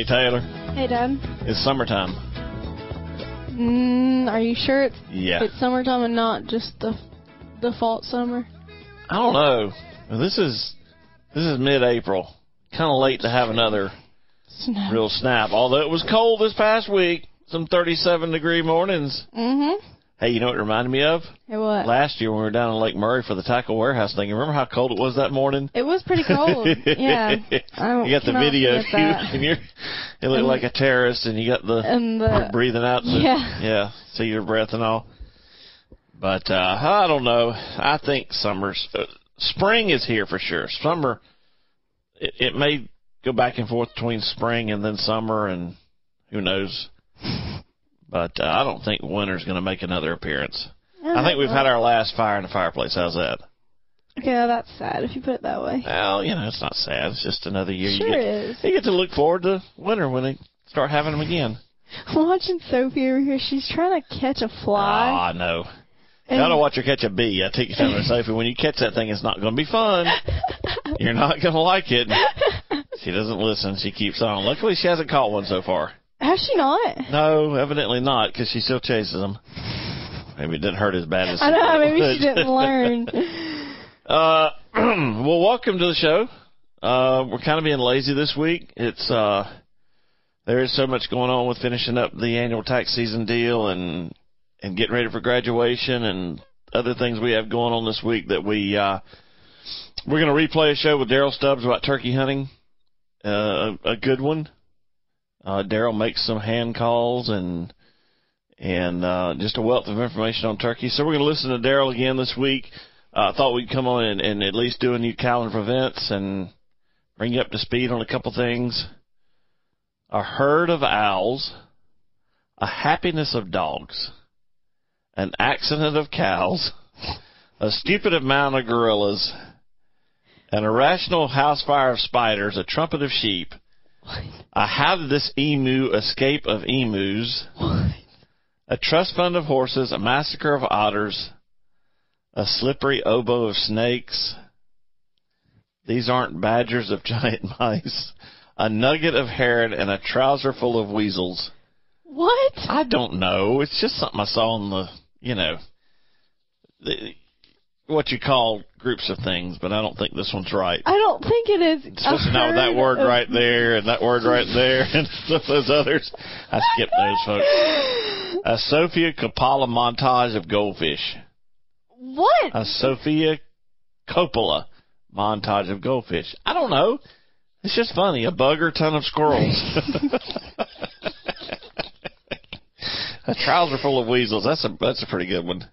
Hey Taylor, Hey, Dad. it's summertime. Mm, are you sure it's Yeah. it's summertime and not just the default summer? I don't know. This is this is mid-April. Kind of late to have another Snow. real snap. Although it was cold this past week, some 37 degree mornings. Mm-hmm. Hey, you know what it reminded me of? It what? Last year when we were down in Lake Murray for the tackle warehouse thing. Remember how cold it was that morning? It was pretty cold. yeah. I you got the video of you, and you're you look And- like a terrorist, and you got the And the breathing out. The, Yeah. Yeah. See your breath and all. But uh, I don't know. I think summer's uh, spring is here for sure. Summer, it, it may go back and forth between spring and then summer, and who knows. But uh, I don't think winter's going to make another appearance. I think we've had our last fire in the fireplace. How's that? Okay, well, that's sad if you put it that way. Well, you know, it's not sad. It's just another year. Sure you get, is. You get to look forward to winter when they start having them again. Watching Sophie over here, she's trying to catch a fly. Ah, no. and- Gotta watch her catch a bee. I take you Sophie. When you catch that thing, it's not going to be fun. You're not going to like it. She doesn't listen. She keeps on. Luckily, she hasn't caught one so far. Has she not? No, evidently not, because she still chases him. Maybe it didn't hurt as bad as I know, maybe she didn't learn. Uh, well, welcome to the show. Uh, we're kind of being lazy this week. It's uh, there is so much going on with finishing up the annual tax season deal and and getting ready for graduation and other things we have going on this week that we uh, we're going to replay a show with Daryl Stubbs about turkey hunting. Uh, a, a good one. Uh, Daryl makes some hand calls and and uh, just a wealth of information on turkey. So we're going to listen to Daryl again this week. I uh, thought we'd come on and, and at least do a new calendar of events and bring you up to speed on a couple things. A herd of owls, a happiness of dogs, an accident of cows, a stupid amount of gorillas, an irrational house fire of spiders, a trumpet of sheep, how did this emu escape of emus, a trust fund of horses, a massacre of otters, a slippery oboe of snakes. These aren't badgers of giant mice. A nugget of heron and a trouser full of weasels. what? I don't know. It's just something I saw on the, you know, the, what you call groups of things, but I don't think this one's right. I don't think it is. Supposed to know that word right there and that word right there and those others. I skipped those folks. A Sofia Coppola montage of goldfish. What? a Sofia Coppola montage of goldfish. I don't know. It's just funny. A bugger ton of squirrels. a trouser full of weasels. That's a that's a pretty good one.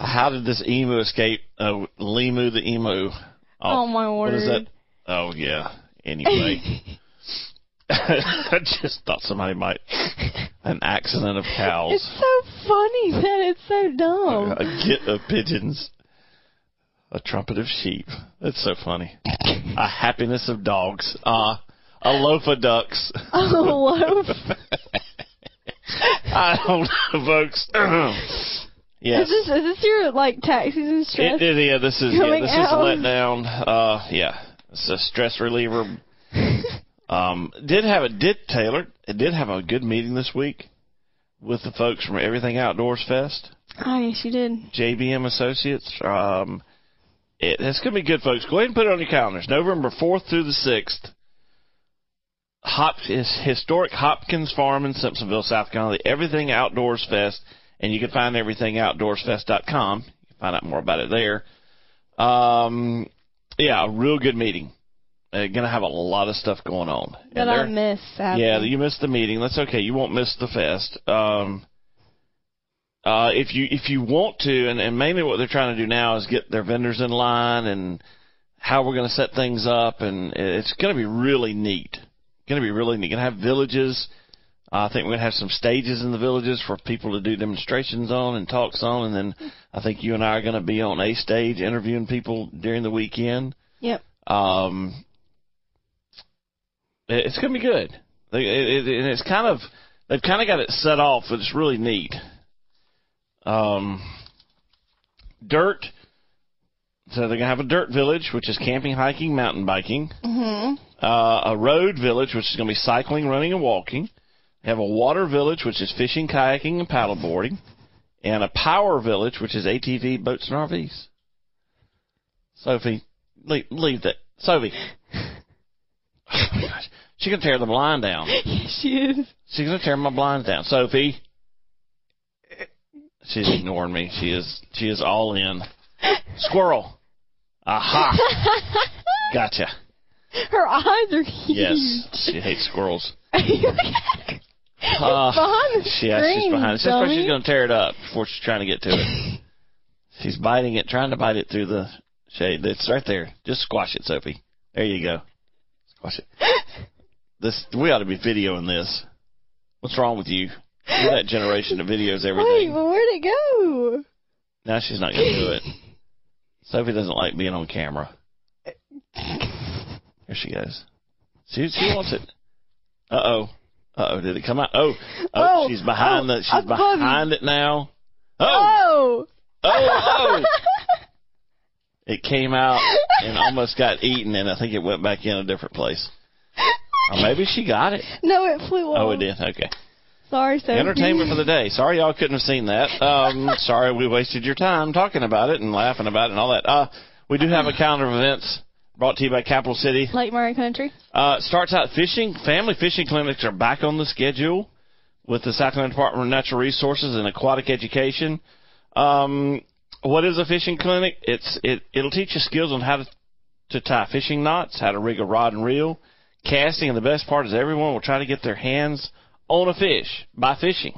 How did this emu escape? Uh, Limu the emu. Oh, my word! What is that? Oh yeah. Anyway, I just thought somebody might an accident of cows. It's so funny that it's so dumb. A kit of pigeons. A trumpet of sheep. That's so funny. a happiness of dogs. Uh, a loaf of ducks. A loaf. I don't know, folks. yes. Is this is this your like tax and stress? It, it, yeah, this is yeah, this is out? a letdown. Uh, yeah, it's a stress reliever. Um, did have a did Taylor? It did have a good meeting this week with the folks from Everything Outdoors Fest. oh yes, you did. JBM Associates. Um, it, it's going to be good, folks. Go ahead and put it on your calendars. November 4th through the 6th. Hop, is historic Hopkins Farm in Simpsonville, South Carolina. The Everything Outdoors Fest. And you can find everythingoutdoorsfest.com. You can find out more about it there. Um, yeah, a real good meeting. Uh, going to have a lot of stuff going on. That I they're- Sadly. yeah, you missed the meeting. That's okay. You won't miss the fest. Um, uh, if you if you want to, and, and mainly what they're trying to do now is get their vendors in line and how we're going to set things up, and it's going to be really neat. Going to be really neat. Going to have villages. I think we're going to have some stages in the villages for people to do demonstrations on and talks on, and then I think you and I are going to be on a stage interviewing people during the weekend. Yep. Um, it's going to be good. They- It, it, and it's kind of they've kind of got it set off. but It's really neat. Um, dirt. So they're gonna have a dirt village, which is camping, hiking, mountain biking. Mhm. Uh, a road village, which is gonna be cycling, running, and walking. Have a water village, which is fishing, kayaking, and paddleboarding, and a power village, which is ATV, boats, and RVs. Sophie, leave, leave that. Sophie. Oh my gosh. She's gonna tear the blind down. she is. She's gonna tear my blinds down. Sophie. She's ignoring me. She is she is all in. Squirrel. Aha. Gotcha. Her eyes are huge. Yes. She hates squirrels. Uh, behind the she, yeah, she's behind it. Why she's gonna tear it up before she's trying to get to it. she's biting it, trying to bite it through the shade. It's right there. Just squash it, Sophie. There you go. Squash it. This we ought to be videoing this. What's wrong with you? You're that generation of videos Wait, everything. well, where'd it go? Now she's not gonna do it. Sophie doesn't like being on camera. Here she goes. See, she wants it. Uh oh. Uh oh. Did it come out? Oh. Oh, Oh, she's behind oh, the. She's behind it now. Oh. Oh. Oh. Oh. it came out and almost got eaten, and I think it went back in a different place. Or maybe she got it. no, it flew off. Oh, it did. Okay. Sorry, Sophie. Entertainment for the day. Sorry y'all couldn't have seen that. Um, sorry we wasted your time talking about it and laughing about it and all that. Uh, we do have a calendar of events brought to you by Capital City. Lake Murray Country. Uh, starts out fishing. Family fishing clinics are back on the schedule with the South Carolina Department of Natural Resources and Aquatic Education. Um, what is a fishing clinic? It's it it'll teach you skills on how to to tie fishing knots, how to rig a rod and reel, casting, and the best part is everyone will try to get their hands on a fish by fishing.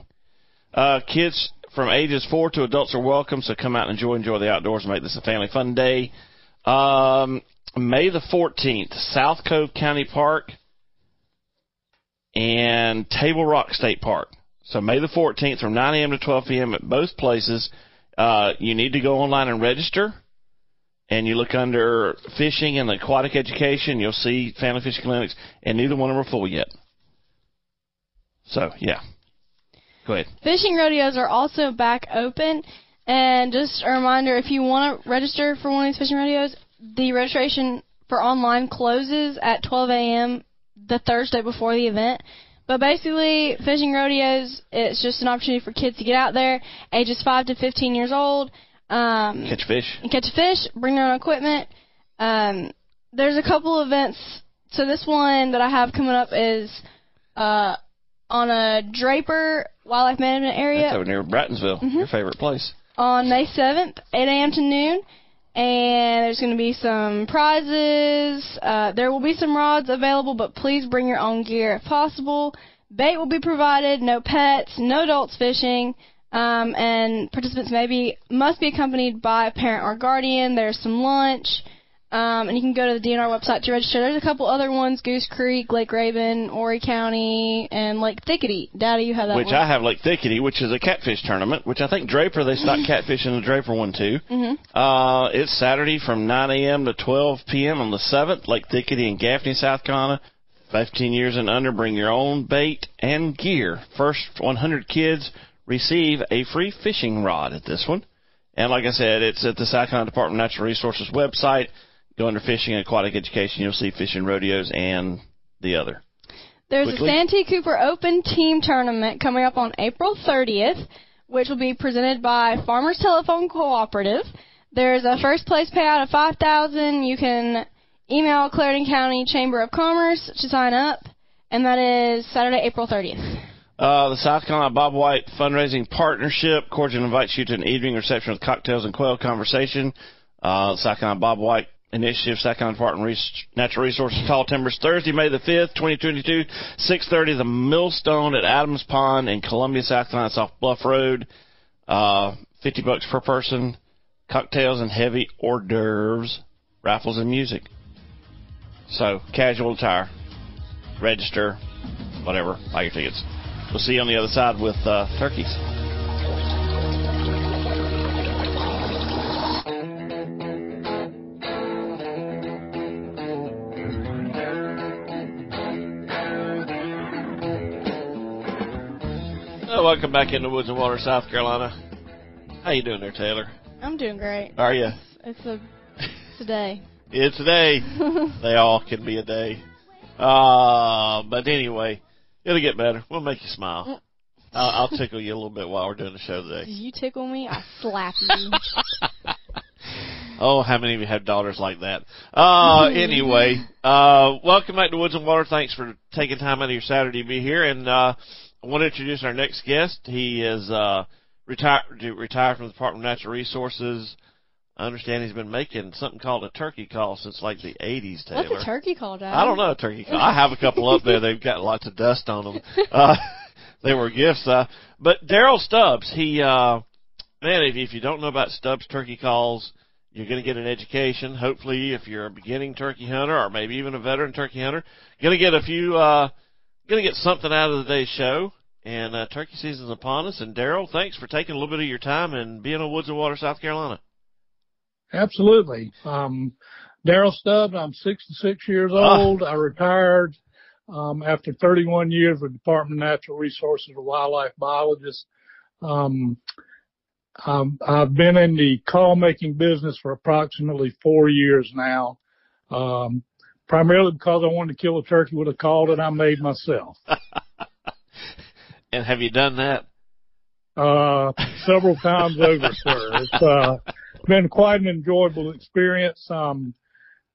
Uh, kids from ages four to adults are welcome, so come out and enjoy enjoy the outdoors and make this a family fun day. Um, May the 14th, South Cove County Park and Table Rock State Park. So May the 14th from 9 a.m. to 12 p.m. at both places. Uh, you need to go online and register. And you look under fishing and aquatic education, you'll see family fishing clinics, and neither one of them are full yet. So, yeah. Go ahead. Fishing rodeos are also back open. And just a reminder, if you want to register for one of these fishing rodeos, the registration for online closes at 12 a.m. the Thursday before the event. But basically, fishing rodeos, it's just an opportunity for kids to get out there, ages 5 to 15 years old, um, Catch fish. and catch a fish, bring their own equipment. Um, there's a couple events. So this one that I have coming up is uh, on a Draper Wildlife Management Area That's over near Brattonsville, Mm-hmm. your favorite place. on May 7th, 8 a.m. to noon. And there's going to be some prizes. Uh, there will be some rods available, but please bring your own gear if possible. Bait will be provided. No pets. No adults fishing. Um, and participants may be, must be accompanied by a parent or guardian. There's some lunch. Um, and you can go to the DNR website to register. There's a couple other ones: Goose Creek, Lake Raven, Horry County, and Lake Thicketty. Daddy, you have that one. which one. I have Lake Thicketty, which is a catfish tournament, which I think Draper, they stock catfish in the Draper one too. Mhm. Uh, it's Saturday from 9 a.m. to 12 p.m. on the 7th, Lake Thicketty in Gaffney, South Carolina. 15 years and under, bring your own bait and gear. First 100 kids receive a free fishing rod at this one. And like I said, it's at the South Carolina Department of Natural Resources website. Go under fishing and aquatic education, you'll see fishing rodeos and the other. There's Quickly. a Santee Cooper Open Team Tournament coming up on April 30th, which will be presented by Farmers Telephone Cooperative. There's a first place payout of 5000 You can email Clarendon County Chamber of Commerce to sign up, and that is Saturday, April 30th. Uh, the South Carolina Bobwhite Fundraising Partnership cordially invites you to an evening reception with cocktails and quail conversation. Uh, South Carolina Bobwhite Initiative, Carolina Department of Natural Resources, Tall Timbers, Thursday, May the 5th, 2022, 6.30, the Millstone at Adams Pond in Columbia, South Carolina, off Bluff Road. Uh, 50 bucks per person, cocktails and heavy hors d'oeuvres, raffles and music. So, casual attire, register, whatever, buy your tickets. We'll see you on the other side with uh, turkeys. Welcome back into Woods and Water, South Carolina. How you doing there, Taylor? I'm doing great. Are you? It's a it's a day. It's a day. they all can be a day. Uh, but anyway, it'll get better. We'll make you smile. I'll, I'll tickle you a little bit while we're doing the show today. you tickle me? I slap you. Oh, how many of you have daughters like that? Uh, anyway, uh, welcome back to Woods and Water. Thanks for taking time out of your Saturday to be here. And, uh, I want to introduce our next guest. He is, uh, retired, retired from the Department of Natural Resources. I understand he's been making something called a turkey call since like the 80s, Taylor. What's a turkey call, Dad? I don't know a turkey call. I have a couple up there. They've got lots of dust on them. Uh, they were gifts. Uh, but Daryl Stubbs, he, uh, man, if, if you don't know about Stubbs turkey calls, you're going to get an education. Hopefully, if you're a beginning turkey hunter or maybe even a veteran turkey hunter, you're going to get a few, uh, going to get something out of today's show. And uh, turkey season's upon us. And Daryl, thanks for taking a little bit of your time and being on Woods and Water, South Carolina. Absolutely. Um, Daryl Stubbs, I'm 66 years Ah. old. I retired um, after 31 years with Department of Natural Resources, a wildlife biologist. Um, um, I've been in the call making business for approximately four years now, um, primarily because I wanted to kill a turkey with a call that I made myself. And have you done that? uh, several times over, sir. It's uh, been quite an enjoyable experience. Um,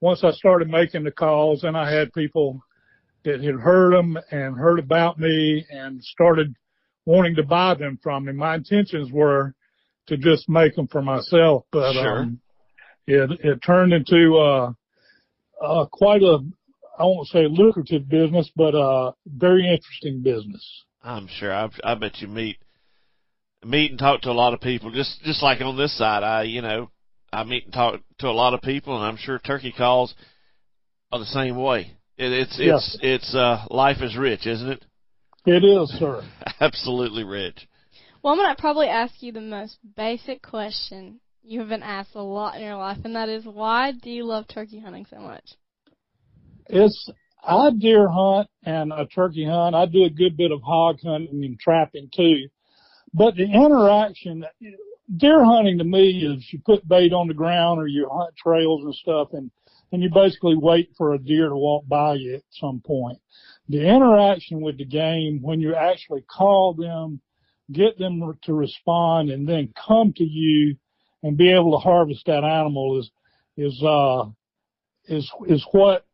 once I started making the calls, and I had people that had heard them and heard about me and started wanting to buy them from me. My intentions were to just make them for myself, but Sure. um, it it turned into uh, uh, quite a I won't say lucrative business, but a very interesting business. I'm sure. I, I bet you meet meet and talk to a lot of people. Just just like on this side, I you know I meet and talk to a lot of people, and I'm sure turkey calls are the same way. It, it's Yes. it's it's uh life is rich, isn't it? It is, sir. Absolutely rich. Well, I'm gonna probably ask you the most basic question you have been asked a lot in your life, and that is, why do you love turkey hunting so much? It's I deer hunt and a turkey hunt. I do a good bit of hog hunting and trapping too. But the interaction, deer hunting to me is you put bait on the ground or you hunt trails and stuff and, and you basically wait for a deer to walk by you at some point. The interaction with the game when you actually call them, get them to respond and then come to you and be able to harvest that animal is, is, uh, is, is what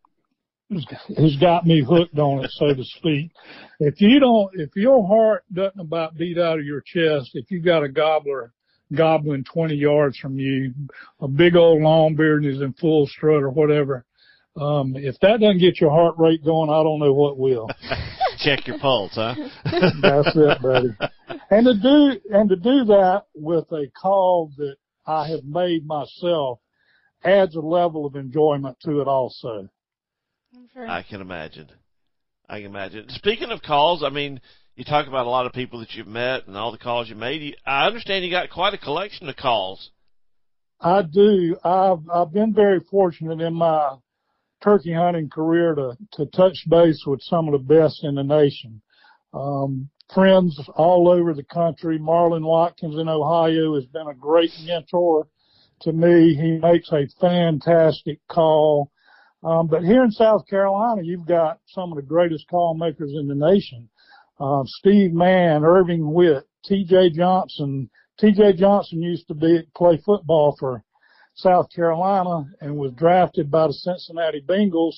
has got me hooked on it, so to speak. If you don't, if your heart doesn't about beat out of your chest, if you got a gobbler gobbling 20 yards from you, a big old long beard and is in full strut or whatever, um, if that doesn't get your heart rate going, I don't know what will. Check your pulse, huh? That's it, buddy. And to do, and to do that with a call that I have made myself adds a level of enjoyment to it also. I'm sure. I can imagine. I can imagine. Speaking of calls, I mean, you talk about a lot of people that you've met and all the calls you made. You- I understand you got quite a collection of calls. I do. I've I've been very fortunate in my turkey hunting career to to touch base with some of the best in the nation. Um, friends all over the country. Marlon Watkins in Ohio has been a great mentor to me. He makes a fantastic call. Um, but here in South Carolina, you've got some of the greatest call makers in the nation. Uh, Steve Mann, Irving Witt, T.J. Johnson. T.J. Johnson used to be play football for South Carolina and was drafted by the Cincinnati Bengals.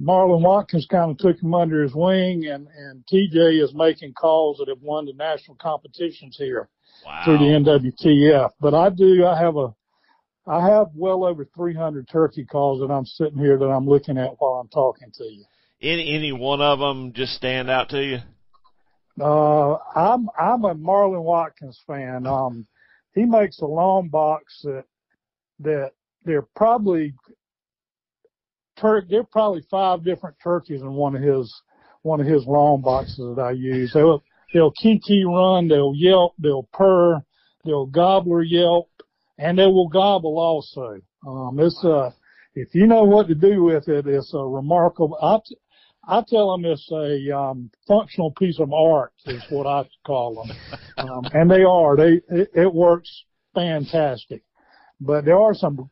Marlon Watkins kind of took him under his wing, and and TJ is making calls that have won the national competitions here Wow. through the NWTF. But I do, I have a, I have well over 300 turkey calls that I'm sitting here that I'm looking at while I'm talking to you. Any any one of them just stand out to you? Uh, I'm I'm a Marlon Watkins fan. Um, he makes a long box that that they're probably tur- There are probably five different turkeys in one of his one of his long boxes that I use. They'll they'll kee-kee run, they'll yelp, they'll purr, they'll gobbler yelp, and they will gobble also. Um, it's uh, if you know what to do with it, it's a remarkable. I, I tell them it's a um, functional piece of art is what I call them, um, and they are. They it, it works fantastic, but there are some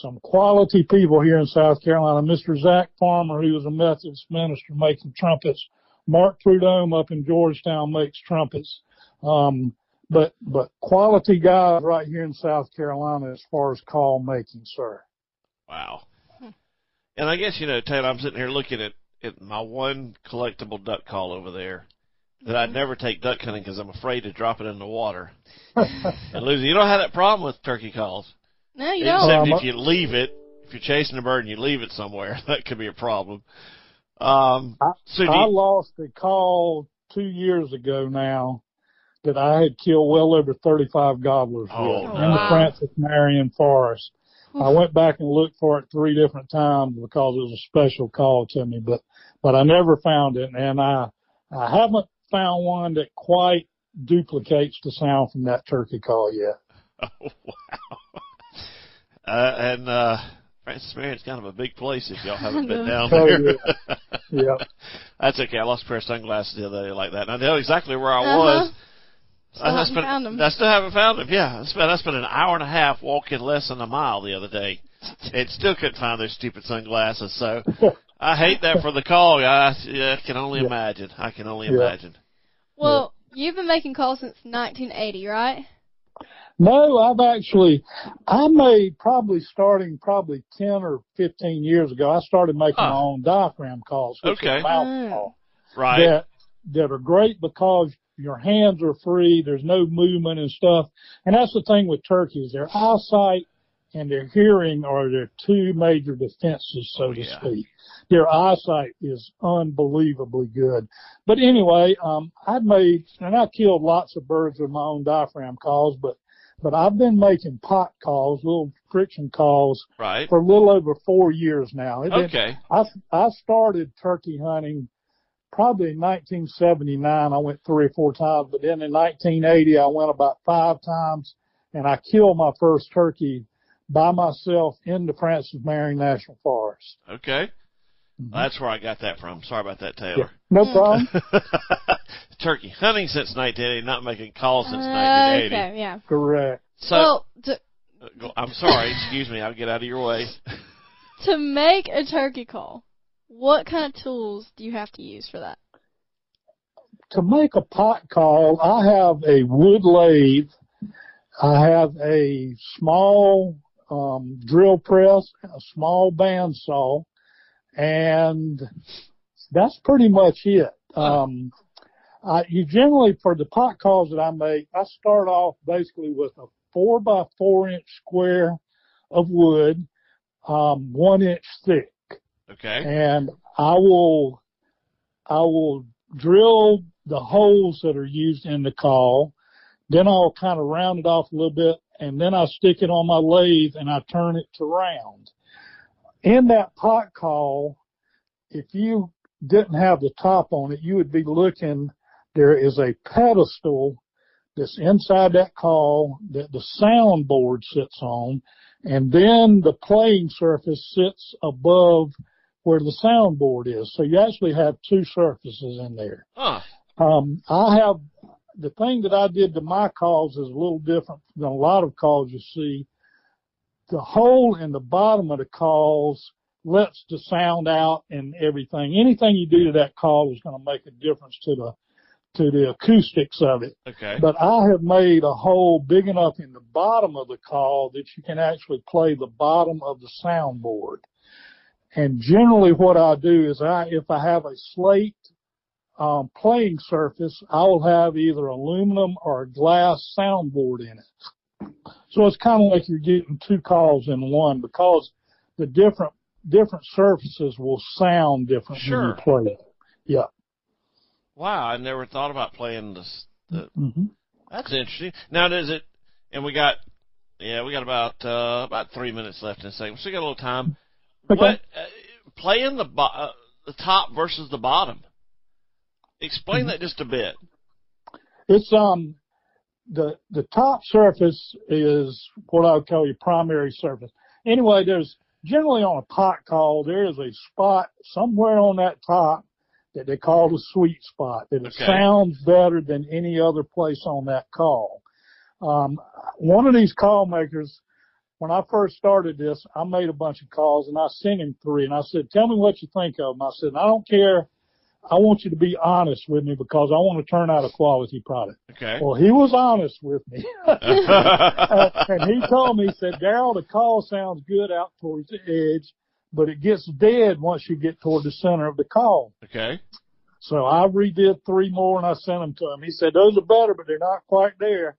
some quality people here in South Carolina. Mr. Zach Farmer, who was a Methodist minister, making trumpets. Mark Prudhomme up in Georgetown makes trumpets. Um, but but quality guys right here in South Carolina as far as call making, sir. Wow. And I guess you know, Taylor, I'm sitting here looking at at my one collectible duck call over there that I'd never take duck hunting because I'm afraid to drop it in the water and lose it. You don't have that problem with turkey calls. No, you Except don't. if you leave it, if you're chasing a bird and you leave it somewhere, that could be a problem. Um, I, so I you- lost a call two years ago now that I had killed well over 35 gobblers Oh, with no. in the Wow. Francis Marion Forest. I went back and looked for it three different times because it was a special call to me, but, but I never found it and I, I haven't found one that quite duplicates the sound from that turkey call yet. Oh, wow. Uh, and uh, Francis Marion's kind of a big place if y'all haven't been down Oh, there. Yeah. That's okay. I lost a pair of sunglasses the other day like that. And I know exactly where I Uh-huh. was. Still I, I haven't spent, found 'em. I still haven't found them. Yeah, I spent I spent an hour and a half walking less than a mile the other day, and still couldn't find those stupid sunglasses. So I hate that for the call, guys. Yeah, I can only Yeah. imagine. I can only Yeah. imagine. Well, you've been making calls since 1980, right? No, I've actually, I made probably starting probably 10 or 15 years ago, I started making Huh. my own diaphragm calls. which is Okay. mouth Mm. call. Right. that that are great because your hands are free. There's no movement and stuff. And that's the thing with turkeys. Their eyesight and their hearing are their two major defenses, so Oh, to yeah. speak. Their eyesight is unbelievably good. But anyway, um, I've made, and I killed lots of birds with my own diaphragm calls, but, but I've been making pot calls, little friction calls Right. for a little over four years now. It- Okay. I I started turkey hunting probably in 1979. I went three or four times, but then in 1980 I went about five times, and I killed my first turkey by myself in the Francis Marion National Forest. Okay. Mhm. That's where I got that from. Sorry about that, Taylor. No Mm. problem. Turkey hunting since 1980, not making calls since Uh, 1980. okay, yeah. Correct. So well, to, uh, go- I'm sorry. Excuse me. I'll get out of your way. to make a turkey call, what kind of tools do you have to use for that? To make a pot call, I have a wood lathe. I have a small um, drill press, a small bandsaw, and that's pretty much it. Um, I, you generally, for the pot calls that I make, I start off basically with a four by four inch square of wood, um, one inch thick Okay. and I will, I will drill the holes that are used in the call. Then I'll kind of round it off a little bit and then I stick it on my lathe and I turn it to round. In that pot call, if you didn't have the top on it, you would be looking, there is a pedestal that's inside that call that the soundboard sits on and then the playing surface sits above where the soundboard is. So you actually have two surfaces in there. Huh. Um, I have the thing that I did to my calls is a little different than a lot of calls you see. The hole in the bottom of the calls lets the sound out and everything. Anything you do to that call is going to make a difference to the to the acoustics of it. Okay. But I have made a hole big enough in the bottom of the call that you can actually play the bottom of the soundboard. And generally what I do is I, if I have a slate, um, playing surface, I will have either aluminum or a glass soundboard in it. So it's kind of like you're getting two calls in one because the different, different surfaces will sound different Sure. when you play it. Yeah. Wow, I never thought about playing this. The, hmm that's interesting. Now, does it? And we got, yeah, we got about uh, about three minutes left in the segment. So we got a little time. Okay. What uh, playing the bo- uh, the top versus the bottom? Explain Mm-hmm. that just a bit. It's um the the top surface is what I would call your primary surface. Anyway, there's generally on a pot call there is a spot somewhere on that top that they call the sweet spot that it Okay. sounds better than any other place on that call. Um, one of these call makers, when I first started this, I made a bunch of calls and I sent him three and I said, tell me what you think of them. I said, I don't care. I want you to be honest with me because I want to turn out a quality product. Okay. Well, he was honest with me. Uh, and he told me, he said, Daryl, the call sounds good out towards the edge, but it gets dead once you get toward the center of the call. okay. So I redid three more and I sent them to him. He said, those are better, but they're not quite there.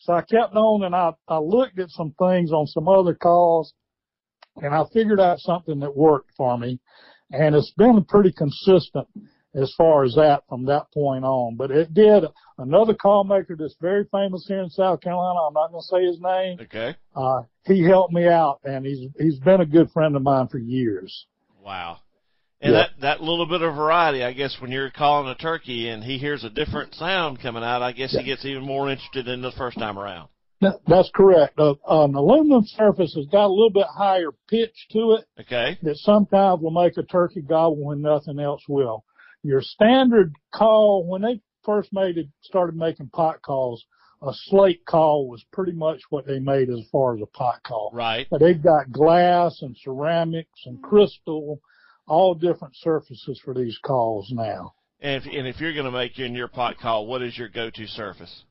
So I kept on and I, I looked at some things on some other calls and I figured out something that worked for me. And it's been pretty consistent as far as that from that point on. But it did another call maker that's very famous here in South Carolina. I'm not going to say his name. Okay. Uh, he helped me out and he's, he's been a good friend of mine for years. Wow. And Yeah. that that little bit of variety, I guess, when you're calling a turkey and he hears a different sound coming out, I guess he gets even more interested in the first time around. That's correct. Uh, an aluminum surface has got a little bit higher pitch to it Okay. that sometimes will make a turkey gobble when nothing else will. Your standard call, when they first made it, started making pot calls, a slate call was pretty much what they made as far as a pot call. Right. But they've got glass and ceramics and crystal, all different surfaces for these calls now. And if and if you're going to make in your pot call, what is your go-to surface?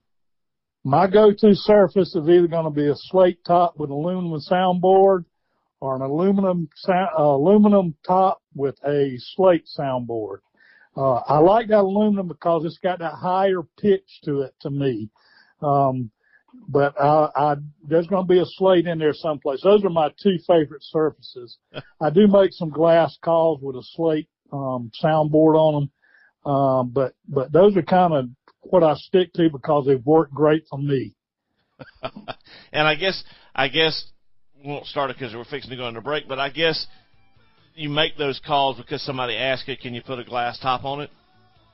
My go-to surface is either going to be a slate top with aluminum soundboard or an aluminum uh, aluminum top with a slate soundboard. Uh, I like that aluminum because it's got that higher pitch to it to me. Um, but I, I, there's going to be a slate in there someplace. Those are my two favorite surfaces. I do make some glass calls with a slate, um, soundboard on them. Um, but, but those are kind of what I stick to because they've worked great for me. And I guess I guess we won't start it because we're fixing to go into break. But I guess you make those calls because somebody asked you, "Can you put a glass top on it?"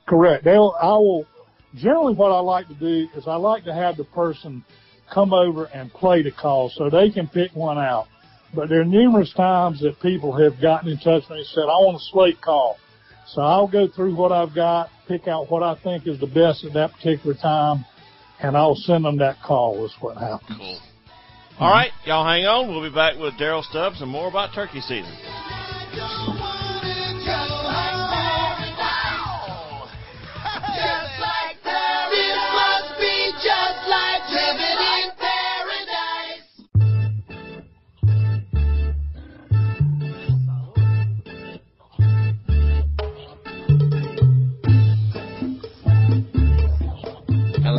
Correct. They'll, I will, generally what I like to do is I like to have the person come over and play the call so they can pick one out. But there are numerous times that people have gotten in touch with me and said, I want a slate call. So I'll go through what I've got, pick out what I think is the best at that particular time, and I'll send them that call is what happens. Cool. All right, y'all hang on. We'll be back with Daryl Stubbs and more about turkey season.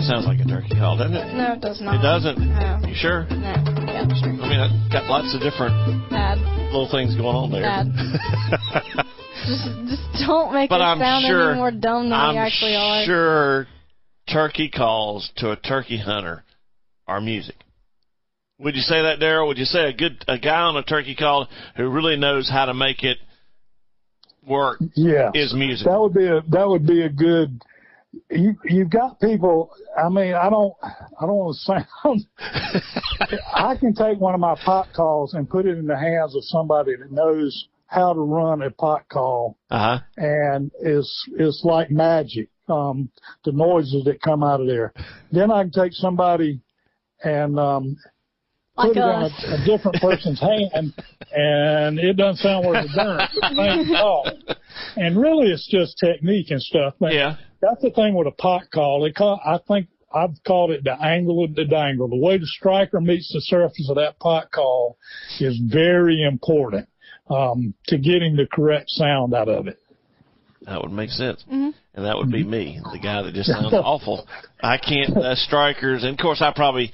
Sounds like a turkey call, doesn't it? No, it does not. It doesn't. No. You sure? No. Yeah, sure. I mean, I got lots of different Bad. little things going on there. Bad. Just, just don't make but it I'm sound sure any more dumb than I'm we actually are. sure turkey calls to a turkey hunter are music. Would you say that, Daryl? Would you say a good a guy on a turkey call who really knows how to make it work Yeah. is music? That would be a that would be a good. You you've got people. I mean, I don't I don't want to sound. I can take one of my pot calls and put it in the hands of somebody that knows how to run a pot call, Uh huh. and it's it's like magic. Um, the noises that come out of there. Then I can take somebody and um, Like put it us. in a, a different person's hand, and it doesn't sound worth a darn. The same. And really, it's just technique and stuff. But Yeah. That's the thing with a pot call. They call, I think I've called it the angle of the dangle. The way the striker meets the surface of that pot call is very important um, to getting the correct sound out of it. That would make sense. Mhm. And that would be me, the guy that just sounds awful. I can't, uh, strikers, and of course I probably,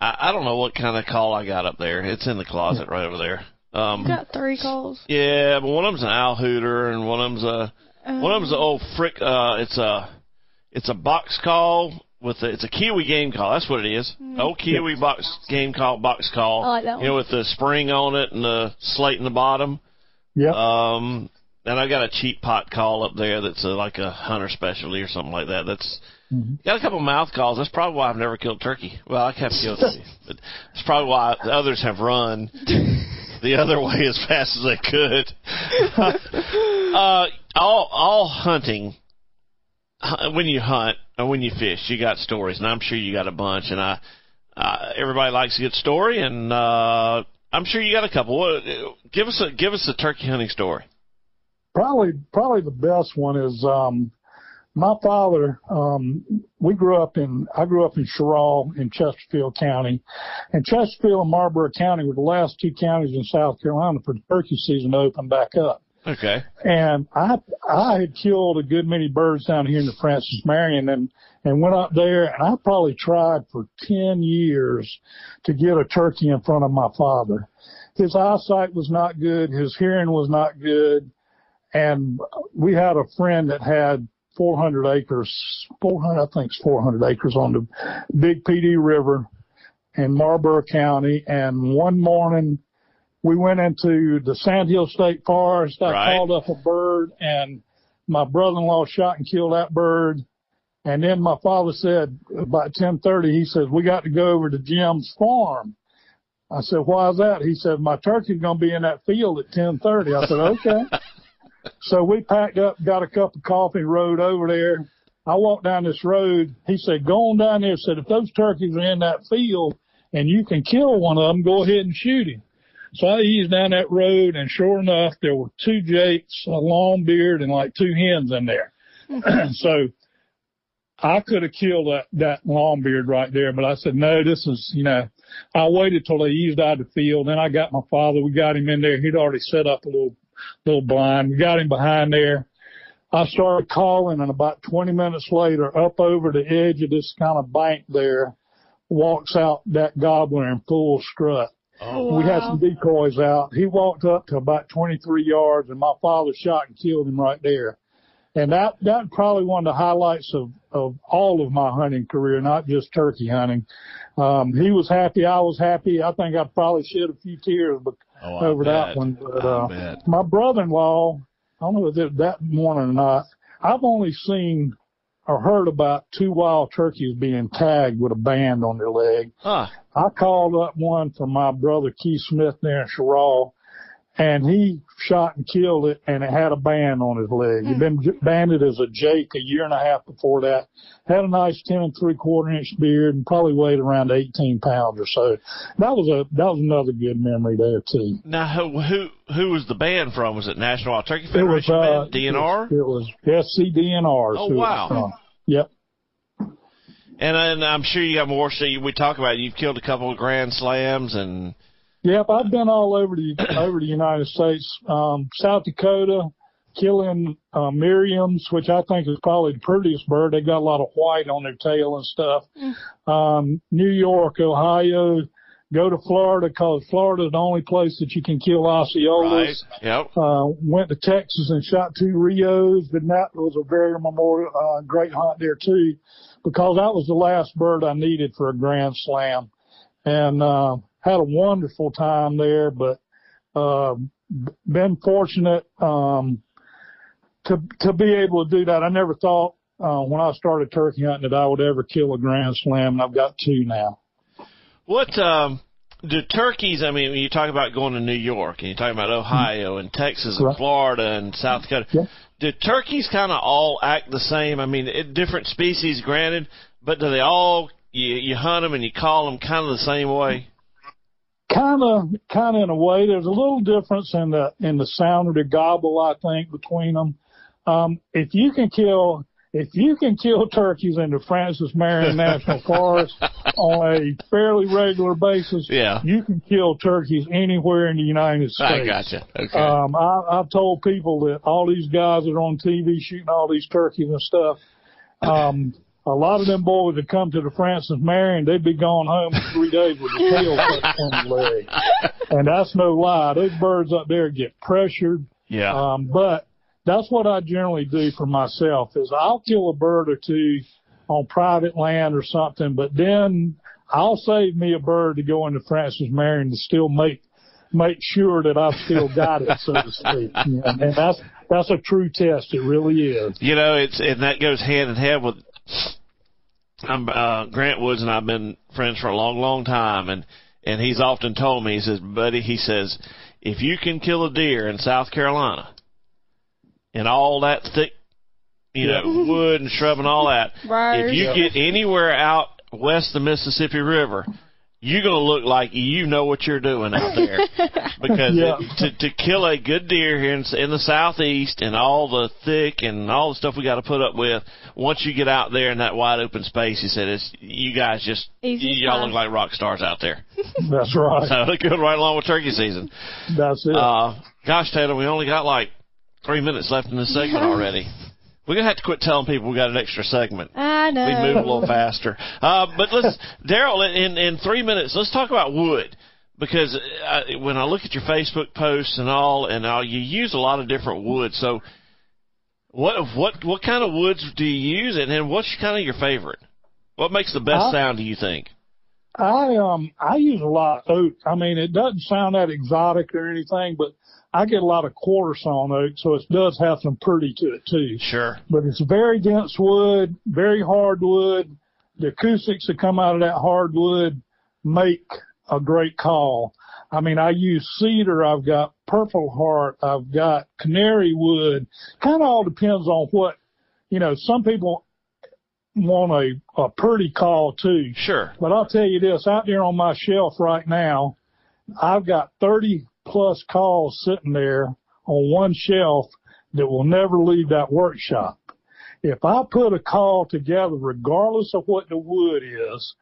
I, I don't know what kind of call I got up there. It's in the closet right over there. Um, Got three calls. yeah, but one of them's an owl hooter and one of them's a, Um, one of them's a old frick, uh, it's a, it's a box call with a, it's a Kiwi game call. That's what it is. Old Kiwi box game call, box call. I like that one. You know, with the spring on it and the slate in the bottom. Yeah. Um, and I got a cheap pot call up there that's a, like a hunter specialty or something like that. That's got a couple mouth calls. That's probably why I've never killed turkey. Well, I have killed turkey, but it's probably why the others have run the other way as fast as they could. uh, all all hunting. When you hunt or when you fish, you got stories, and I'm sure you got a bunch. And I, uh, everybody likes a good story, and uh, I'm sure you got a couple. What, give us a give us a turkey hunting story. probably probably the best one is um my father um we grew up in I grew up in Cheraw in Chesterfield County and Chesterfield and Marlboro County were the last two counties in South Carolina for the turkey season to open back up. Okay. And I I had killed a good many birds down here in the Francis Marion and and went up there and I probably tried for ten years to get a turkey in front of my father. His eyesight was not good, his hearing was not good, and we had a friend that had 400 acres, 400 I think it's 400 acres on the Big Pee Dee River in Marlboro County. And one morning we went into the Sandhill State Forest. I Right. called up a bird and my brother-in-law shot and killed that bird. And then my father said about 1030, he says, we got to go over to Jim's farm. I said, why is that? He said, my turkey's going to be in that field at 1030. I said, okay. so we packed up, got a cup of coffee, rode over there. I walked down this road. He said, go on down there. Said, if those turkeys are in that field and you can kill one of them, go ahead and shoot him. So I eased down that road and sure enough, there were two jakes, a long beard and like two hens in there. Mm-hmm. so I could have killed that, that long beard right there, but I said, no, this is, you know, I waited till they eased out of the field. Then I got my father. We got him in there. He'd already set up a little, little blind. We got him behind there. I started calling and about 20 minutes later, up over the edge of this kind of bank there, walks out that gobbler in full strut. Oh, We had some decoys out. He walked up to about 23 yards and my father shot and killed him right there. And that, that probably one of the highlights of, of all of my hunting career, not just turkey hunting. Um, he was happy. I was happy. I think I probably shed a few tears but Oh, over that one. But, uh, my brother-in-law, I don't know if that morning or not. I've only seen or heard about two wild turkeys being tagged with a band on their leg. Huh. I called up one from my brother Keith Smith there in Cheraw, and he shot and killed it, and it had a band on his leg. He'd been banded as a Jake a year and a half before that. Had a nice ten and three quarter inch beard, and probably weighed around eighteen pounds or so. That was a that was another good memory there too. Now, who who who was the band from? Was it National Wild Turkey It was Federation uh, band? DNR? It was, it was SCDNR. Oh, who it was wow. from. Yep. And, and I'm sure you got more. So you, we talk about it. you've killed a couple of grand slams and Yep, I've been all over the over the United States, um, South Dakota, killing uh, Merriams, which I think is probably the prettiest bird. They got a lot of white on their tail and stuff. Um, New York, Ohio, go to Florida because Florida's the only place that you can kill Osceolas. right. Yep. Uh, went to Texas and shot two Rios, and that was a very memorial, uh, great hunt there too, because that was the last bird I needed for a grand slam, and uh, had a wonderful time there. But uh, been fortunate um, to to be able to do that. I never thought uh, when I started turkey hunting that I would ever kill a grand slam, and I've got two now. What um, do turkeys? I mean, when you talk about going to New York and you're talking about Ohio and Texas and Right. Florida and South Dakota, Yeah. do turkeys kind of all act the same? I mean, it, different species, granted, but do they all you, you hunt them and you call them kind of the same way? Kind of kind of in a way there's a little difference in the in the sound of the gobble i think between them um if you can kill if you can kill turkeys in the francis marion national forest on a fairly regular basis Yeah. you can kill turkeys anywhere in the united states I gotcha. Okay. um, I, I've told people that all these guys that are on TV shooting all these turkeys and stuff, um, a lot of them boys that come to the Francis Marion, they'd be gone home in three days with the tail cut on the leg. And that's no lie. Those birds up there get pressured. yeah. Um, but that's what I generally do for myself is I'll kill a bird or two on private land or something, but then I'll save me a bird to go into Francis Marion to still make make sure that I've still got it, so to speak. And, and that's that's a true test. It really is. You know, it's and that goes hand in hand with. I'm uh, Grant Woods and I've been friends for a long, long time, and and he's often told me, he says, buddy, he says, if you can kill a deer in South Carolina, and all that thick, you know, wood and shrub and all that, Briars. if you get anywhere out west of the Mississippi River, you're going to look like you know what you're doing out there because Yeah. it, to to kill a good deer here in, in the southeast and all the thick and all the stuff we got to put up with once you get out there in that wide open space he said it's you guys just Easy as y'all pie. look like rock stars out there That's right. so it goes right along with turkey season That's it. uh gosh Taylor we only got like three minutes left in this segment already we're gonna have to quit telling people we got an extra segment I know. we move a little faster. Uh, but let's, Daryl, in in three minutes, let's talk about wood because uh, when I look at your Facebook posts and all, and all, you use a lot of different wood. So, what what what kind of woods do you use, and then what's kind of your favorite? What makes the best Uh, sound? Do you think? I um I use a lot of oak. I mean, it doesn't sound that exotic or anything, but I get a lot of quarter sawn oak, so it does have some pretty to it too. Sure. But it's very dense wood, very hard wood. The acoustics that come out of that hardwood make a great call. I mean, I use cedar. I've got purple heart. I've got canary wood. Kind of all depends on what, you know, some people want a, a pretty call too. Sure. But I'll tell you this, out there on my shelf right now, I've got 30 plus calls sitting there on one shelf that will never leave that workshop. If I put a call together, regardless of what the wood is,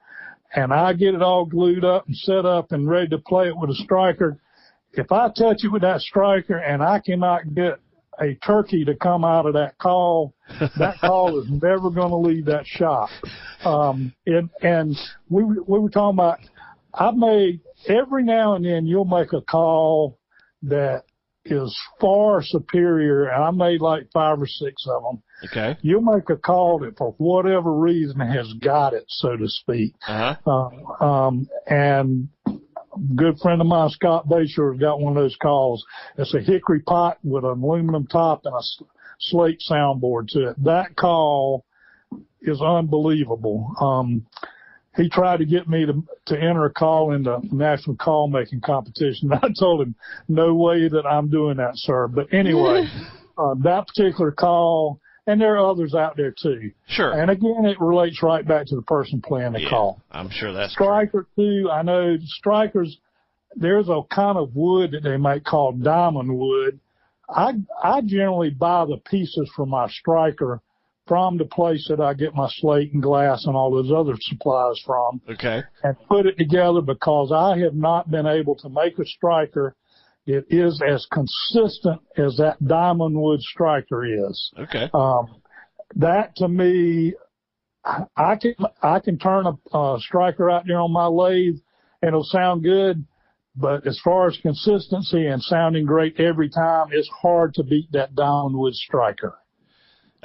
and I get it all glued up and set up and ready to play it with a striker, if I touch it with that striker and I cannot get a turkey to come out of that call, that call is never going to leave that shop. Um, and, and we, we were talking about, I've made every now and then you'll make a call that is far superior. And I made like five or six of them. Okay. You'll make a call that for whatever reason has got it, so to speak. Uh huh. Uh, um, and a good friend of mine, Scott Bayshore, has got one of those calls. It's a hickory pot with an aluminum top and a slate soundboard to it. That call is unbelievable. Um, he tried to get me to to enter a call in the national call making competition. I told him, no way that I'm doing that, sir. But anyway, uh, that particular call, and there are others out there too. Sure. And again, it relates right back to the person playing the yeah, call. I'm sure that's true. Striker too. I know strikers. There's a kind of wood that they might call diamond wood. I I generally buy the pieces for my striker from the place that I get my slate and glass and all those other supplies from Okay. and put it together because I have not been able to make a striker that is as consistent as that diamond wood striker is. Okay. Um, that to me, I- I can I can turn a, a striker out there on my lathe and it'll sound good. But as far as consistency and sounding great every time, it's hard to beat that diamond wood striker.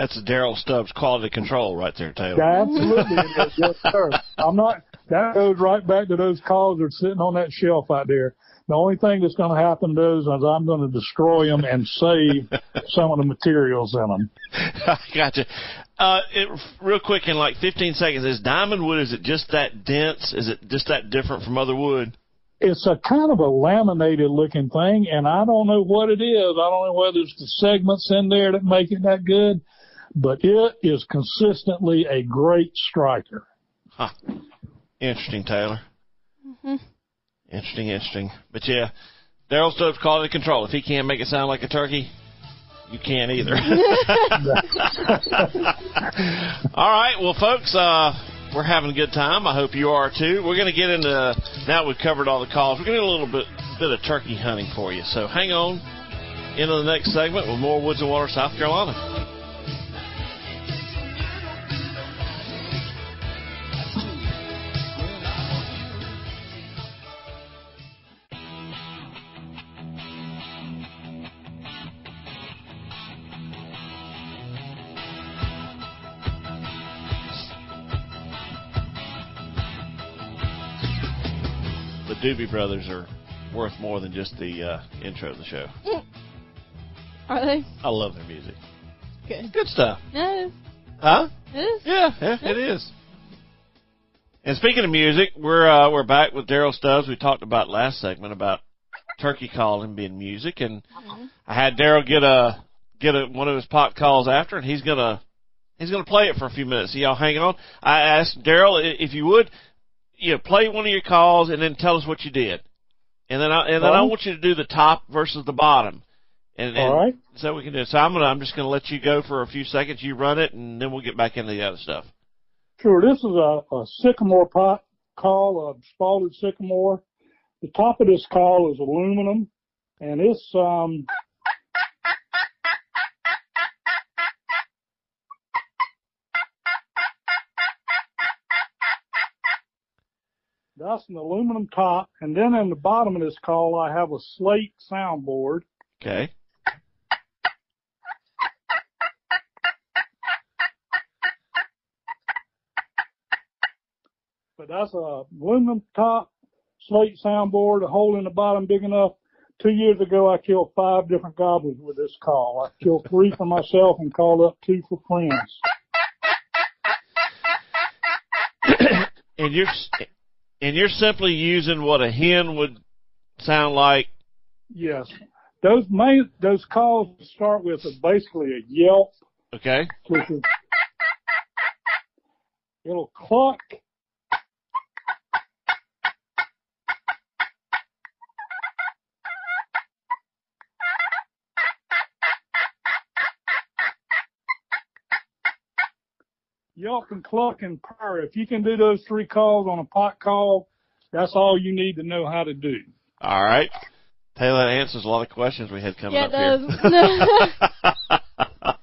That's Daryl Stubbs quality control right there, Taylor. Absolutely, yes, sir. I'm not. That goes right back to those calls that are sitting on that shelf out there. The only thing that's going to happen to those is I'm going to destroy them and save some of the materials in them. Gotcha. Uh, it, real quick, in like 15 seconds, is diamond wood, is it just that dense? Is it just that different from other wood? It's a kind of a laminated looking thing, and I don't know what it is. I don't know whether it's the segments in there that make it that good, but it is consistently a great striker. Huh. Interesting, Taylor. Interesting, interesting. But yeah, Daryl Stubbs quality control. If he can't make it sound like a turkey, you can't either. All right, well, folks, uh, we're having a good time. I hope you are too. We're going to get into now we've covered all the calls. We're going to get a little bit bit of turkey hunting for you. So hang on into the next segment with more Woods and Water, South Carolina. Doobie Brothers are worth more than just the uh, intro of the show. Are they? I love their music. Good. Good stuff. Yeah. Huh? It is. Yeah, yeah, it is. And speaking of music, we're uh, we're back with Daryl Stubbs. We talked about last segment about turkey calling being music, and I had Daryl get a get a, one of his pot calls after, and he's gonna he's gonna play it for a few minutes. So y'all hanging on. I asked Daryl if you would, you know, play one of your calls and then tell us what you did, and then I, and then I want you to do the top versus the bottom. And, and All right. so we can do it. So I'm gonna I'm just gonna let you go for a few seconds. You run it, and then we'll get back into the other stuff. Sure. This is a, a sycamore pot call, a spalted sycamore. The top of this call is aluminum, and it's um. That's an aluminum top, and then in the bottom of this call, I have a slate soundboard. Okay. but that's a aluminum top slate soundboard, a hole in the bottom big enough. Two years ago, I killed five different gobblers with this call. I killed three for myself and called up two for friends. and you're and you're simply using what a hen would sound like. Yes, those main those calls start with a, basically a yelp, Okay. which is it'll cluck. Yelp and cluck and purr. If you can do those three calls on a pot call, that's all you need to know how to do. All right. Taylor, that answers a lot of questions we had coming Yeah, up it here.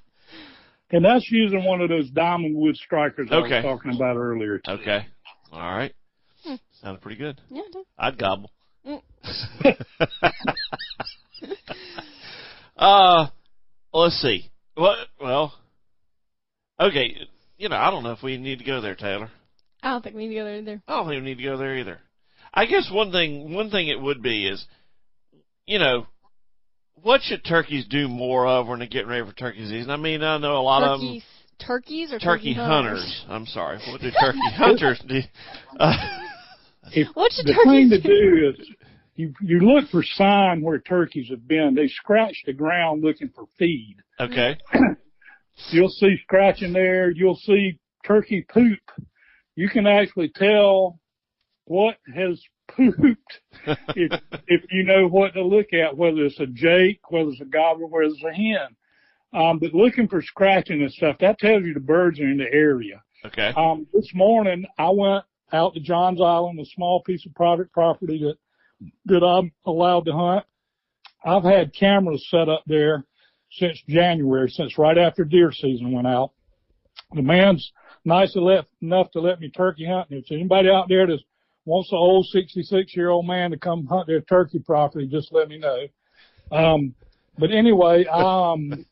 And that's using one of those diamond wood strikers I was talking about earlier. okay. All right. Sounded pretty good. yeah, it. I'd gobble. Mm. uh, let's see. What? Well, okay. You know, I don't know if we need to go there, Taylor. I don't think we need to go there either. I don't think we need to go there either. I guess one thing, one thing it would be is, you know, what should turkeys do more of when they're getting ready for turkey season? I mean, I know a lot of them. Turkeys, turkeys or Turkey turkey hunters. I'm sorry. What do turkey hunters do? Uh, If, What should the turkeys thing to do? do is you you look for sign where turkeys have been. They scratch the ground looking for feed. okay. You'll see scratching there. You'll see turkey poop. You can actually tell what has pooped if if you know what to look at, whether it's a jake, whether it's a gobbler, whether it's a hen. Um, but looking for scratching and stuff, that tells you the birds are in the area. Okay. Um, this morning I went out to Johns Island, a small piece of private property that, that I'm allowed to hunt. I've had cameras set up there since January, since right after deer season went out. The man's nice enough to let me turkey hunt. And if anybody out there that wants an old 66 year old man to come hunt their turkey property, just let me know. Um, but anyway, um,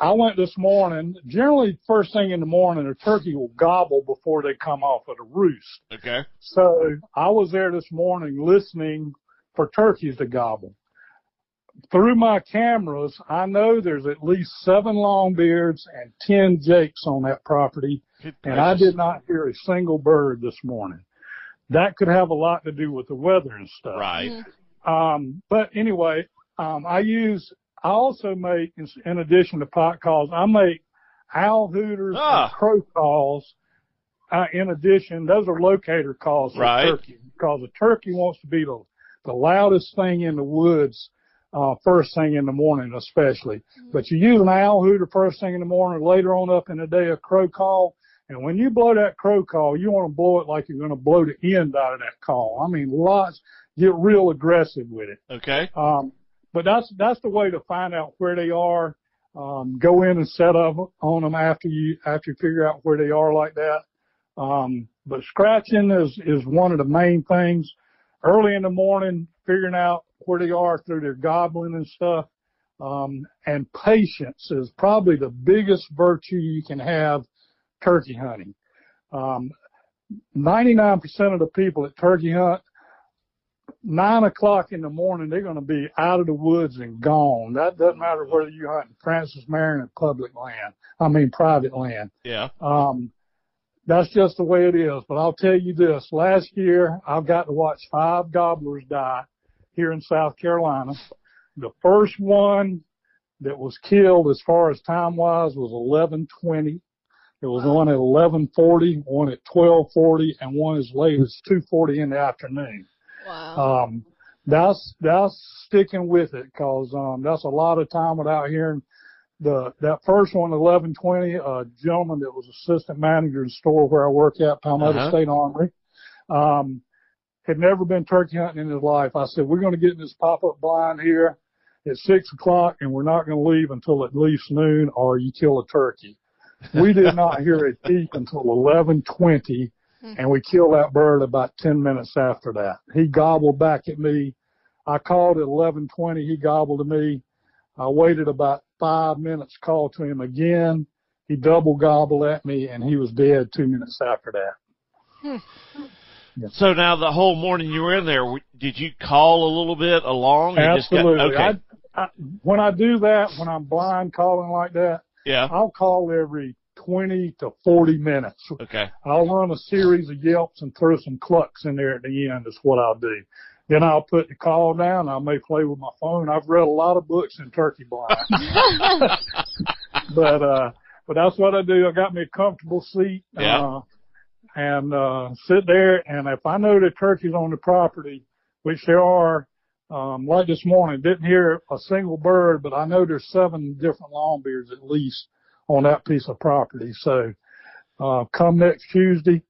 I went this morning. Generally, first thing in the morning, a turkey will gobble before they come off of the roost. Okay. So I was there this morning listening for turkeys to gobble. Through my cameras, I know there's at least seven longbeards and ten jakes on that property, and I did not hear a single bird this morning. That could have a lot to do with the weather and stuff. Right. Um, but anyway, um, I use, I also make, in- in addition to pot calls, I make owl hooters Ah. and crow calls. Uh, in addition, those are locator calls for Right. turkey because a turkey wants to be the, the loudest thing in the woods, uh, first thing in the morning, especially. But you use an owl hooter first thing in the morning, later on up in the day, a crow call. And when you blow that crow call, you want to blow it like you're going to blow the end out of that call. I mean, lots, get real aggressive with it. Okay. Um, but that's that's the way to find out where they are. Um, go in and set up on them after you after you figure out where they are like that. Um, but scratching is is one of the main things. Early in the morning, figuring out where they are through their gobbling and stuff. Um, and patience is probably the biggest virtue you can have turkey hunting. Um, 99% of the people at turkey hunt nine o'clock in the morning, they're going to be out of the woods and gone. That doesn't matter whether you hunt in Francis Marion or public land. I mean, private land. Yeah. Um, that's just the way it is. But I'll tell you this, last year I've got to watch five gobblers die here in South Carolina. The first one that was killed as far as time wise was 1120. It was one at 1140, one at 1240, and one as late as 240 in the afternoon. Wow. Um, that's, that's sticking with it cause, um, that's a lot of time without hearing the, that first one, 1120, a gentleman that was assistant manager in the store where I work at, Palmetto Uh-huh. State Armory, um, had never been turkey hunting in his life. I said, we're going to get in this pop-up blind here at six o'clock and we're not going to leave until at least noon or you kill a turkey. We did not hear a peep until 1120 hmm. and we killed that bird about 10 minutes after that. He gobbled back at me. I called at 1120. He gobbled to me. I waited about five minutes, called to him again. He double gobbled at me and he was dead two minutes after that. Hmm. So now the whole morning you were in there, did you call a little bit along? just got- Absolutely. okay. I, I, when I do that, when I'm blind calling like that, yeah. I'll call every 20 to 40 minutes. Okay. I'll run a series of yelps and throw some clucks in there at the end is what I'll do. Then I'll put the call down. I may play with my phone. I've read a lot of books in turkey blind, but, uh, but that's what I do. I got me a comfortable seat, Yeah. uh, and, uh, sit there. And if I know that turkey's on the property, which there are, um, like this morning, didn't hear a single bird, but I know there's seven different longbeards at least on that piece of property. So, uh, come next Tuesday,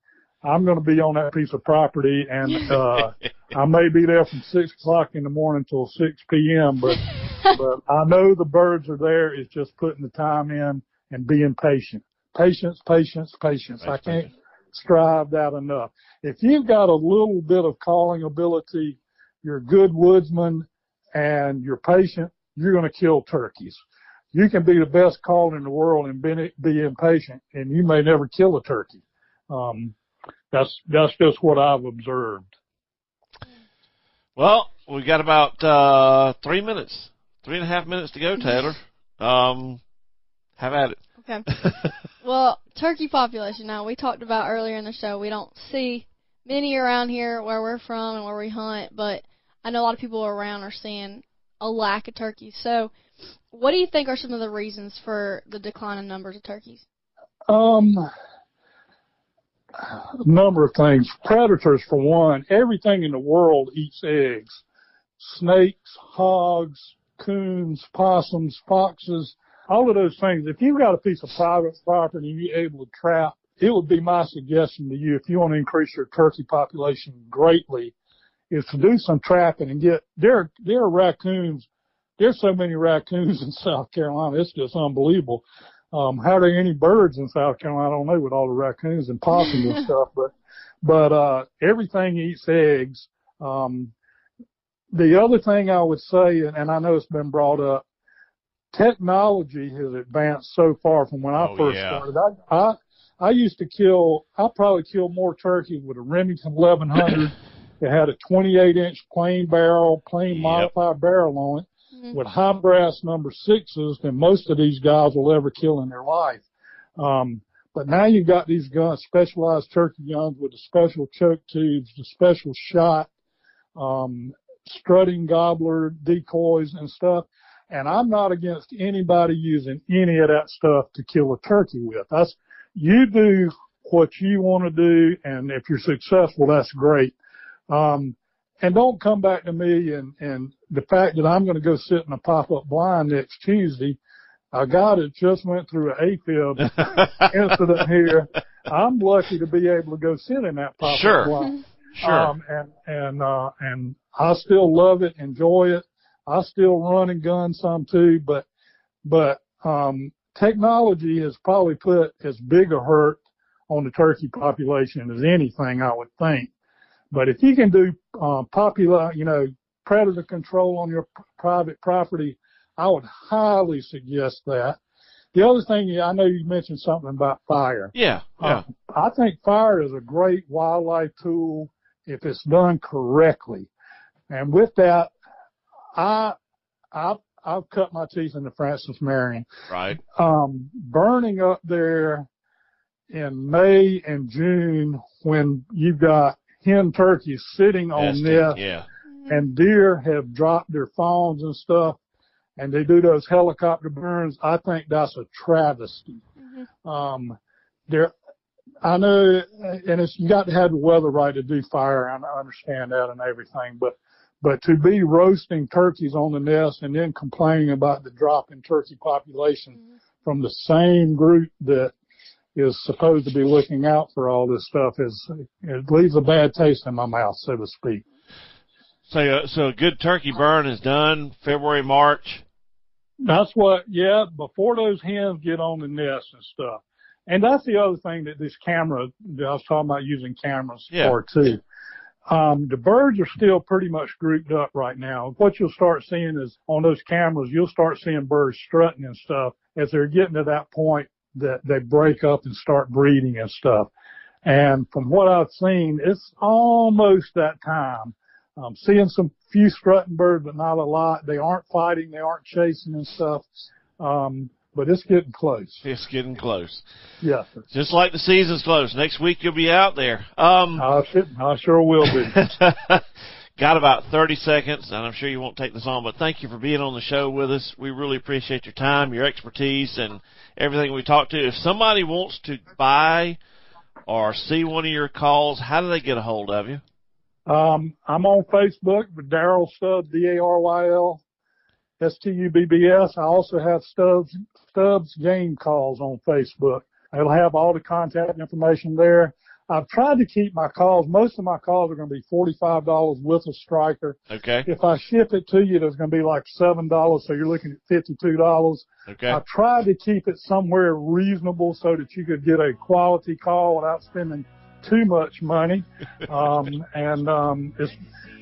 I'm going to be on that piece of property and, uh, I may be there from six o'clock in the morning till 6 p.m., but, but I know the birds are there. It's just putting the time in and being patient. Patience, patience, patience. I can't strive that enough. If you've got a little bit of calling ability, you're a good woodsman and you're patient, you're going to kill turkeys. You can be the best caller in the world and be, be impatient and you may never kill a turkey. Um, that's, that's just what I've observed. Well, we got about uh three minutes, three and a half minutes to go, Taylor. Um, have at it. Okay. Well, turkey population. Now we talked about earlier in the show. We don't see many around here where we're from and where we hunt, but I know a lot of people around are seeing a lack of turkeys. So, what do you think are some of the reasons for the decline in numbers of turkeys? Um, a number of things. Predators, for one. Everything in the world eats eggs. Snakes, hogs, coons, possums, foxes, all of those things. If you've got a piece of private property and you're able to trap, it would be my suggestion to you if you want to increase your turkey population greatly, is to do some trapping and get there. There are raccoons. There's so many raccoons in South Carolina. It's just unbelievable. Um, how are there any birds in South Carolina? I don't know with all the raccoons and possums and stuff, but, but, uh, everything eats eggs. Um, the other thing I would say, and, and I know it's been brought up, technology has advanced so far from when I Oh, first yeah. started. I, I, I used to kill, I probably killed more turkeys with a Remington 1100 that had a 28 inch plain barrel, plain Yep. modified barrel on it with high brass number sixes than most of these guys will ever kill in their life. Um, but now you've got these guns, specialized turkey guns with the special choke tubes, the special shot, um, strutting gobbler decoys and stuff. And I'm not against anybody using any of that stuff to kill a turkey with. That's, you do what you want to do. And if you're successful, that's great. Um, and don't come back to me and, and the fact that I'm going to go sit in a pop-up blind next Tuesday. A guy that just went through an AFib incident here. I'm lucky to be able to go sit in that pop-up Sure. blind. Sure. Um, and, and, uh, and I still love it, enjoy it. I still run and gun some too, but, but, um, technology has probably put as big a hurt on the turkey population as anything I would think. But if you can do, uh, popular, you know, predator control on your private property, I would highly suggest that. The other thing, I know you mentioned something about fire. yeah. Yeah. Uh, I think fire is a great wildlife tool if it's done correctly. And with that, I, I've, I've cut my teeth into Francis Marion. Right. Um, burning up there in May and June when you've got hen turkeys sitting on Nesting, nests Yeah. and deer have dropped their fawns and stuff and they do those helicopter burns, I think that's a travesty. Um, there, I know, and it's, you got to have the weather right to do fire. and I understand that and everything, but, but to be roasting turkeys on the nest and then complaining about the drop in turkey population from the same group that is supposed to be looking out for all this stuff is, it leaves a bad taste in my mouth, so to speak. So, uh, so a good turkey burn is done February, March. That's what, yeah, before those hens get on the nest and stuff. And that's the other thing that this camera, that I was talking about using cameras Yeah. for too. Um, the birds are still pretty much grouped up right now. What you'll start seeing is on those cameras, you'll start seeing birds strutting and stuff as they're getting to that point that they break up and start breeding and stuff. And from what I've seen, it's almost that time. Um, seeing some few strutting birds, but not a lot. They aren't fighting, they aren't chasing and stuff. Um, but it's getting close. It's getting close. Yes, sir. Just like the season's close. Next week you'll be out there. Um, I, should, I sure will be. got about 30 seconds, and I'm sure you won't take this on, but thank you for being on the show with us. We really appreciate your time, your expertise, and everything we talked to. If somebody wants to buy or see one of your calls, how do they get a hold of you? Um, I'm on Facebook Daryl Stubbs, D-A-R-Y-L, S-T-U-B-B-S. I also have Stubbs, Stubbs Game Calls on Facebook. It'll have all the contact information there. I've tried to keep my calls. Most of my calls are going to be $45 with a striker. Okay. If I ship it to you, there's going to be like $7, so you're looking at $52. Okay. I tried to keep it somewhere reasonable so that you could get a quality call without spending too much money. Um, and um, it's,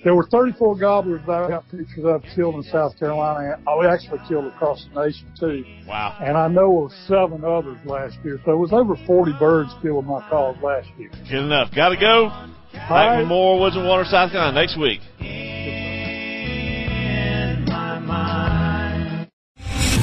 there were 34 gobblers that I got pictures of killed in South Carolina. I actually killed across the nation too. Wow. And I know of seven others last year. So it was over 40 birds killed in my calls last year. Good enough. Got to go. Back right. with more Woods and Water, South Carolina next week.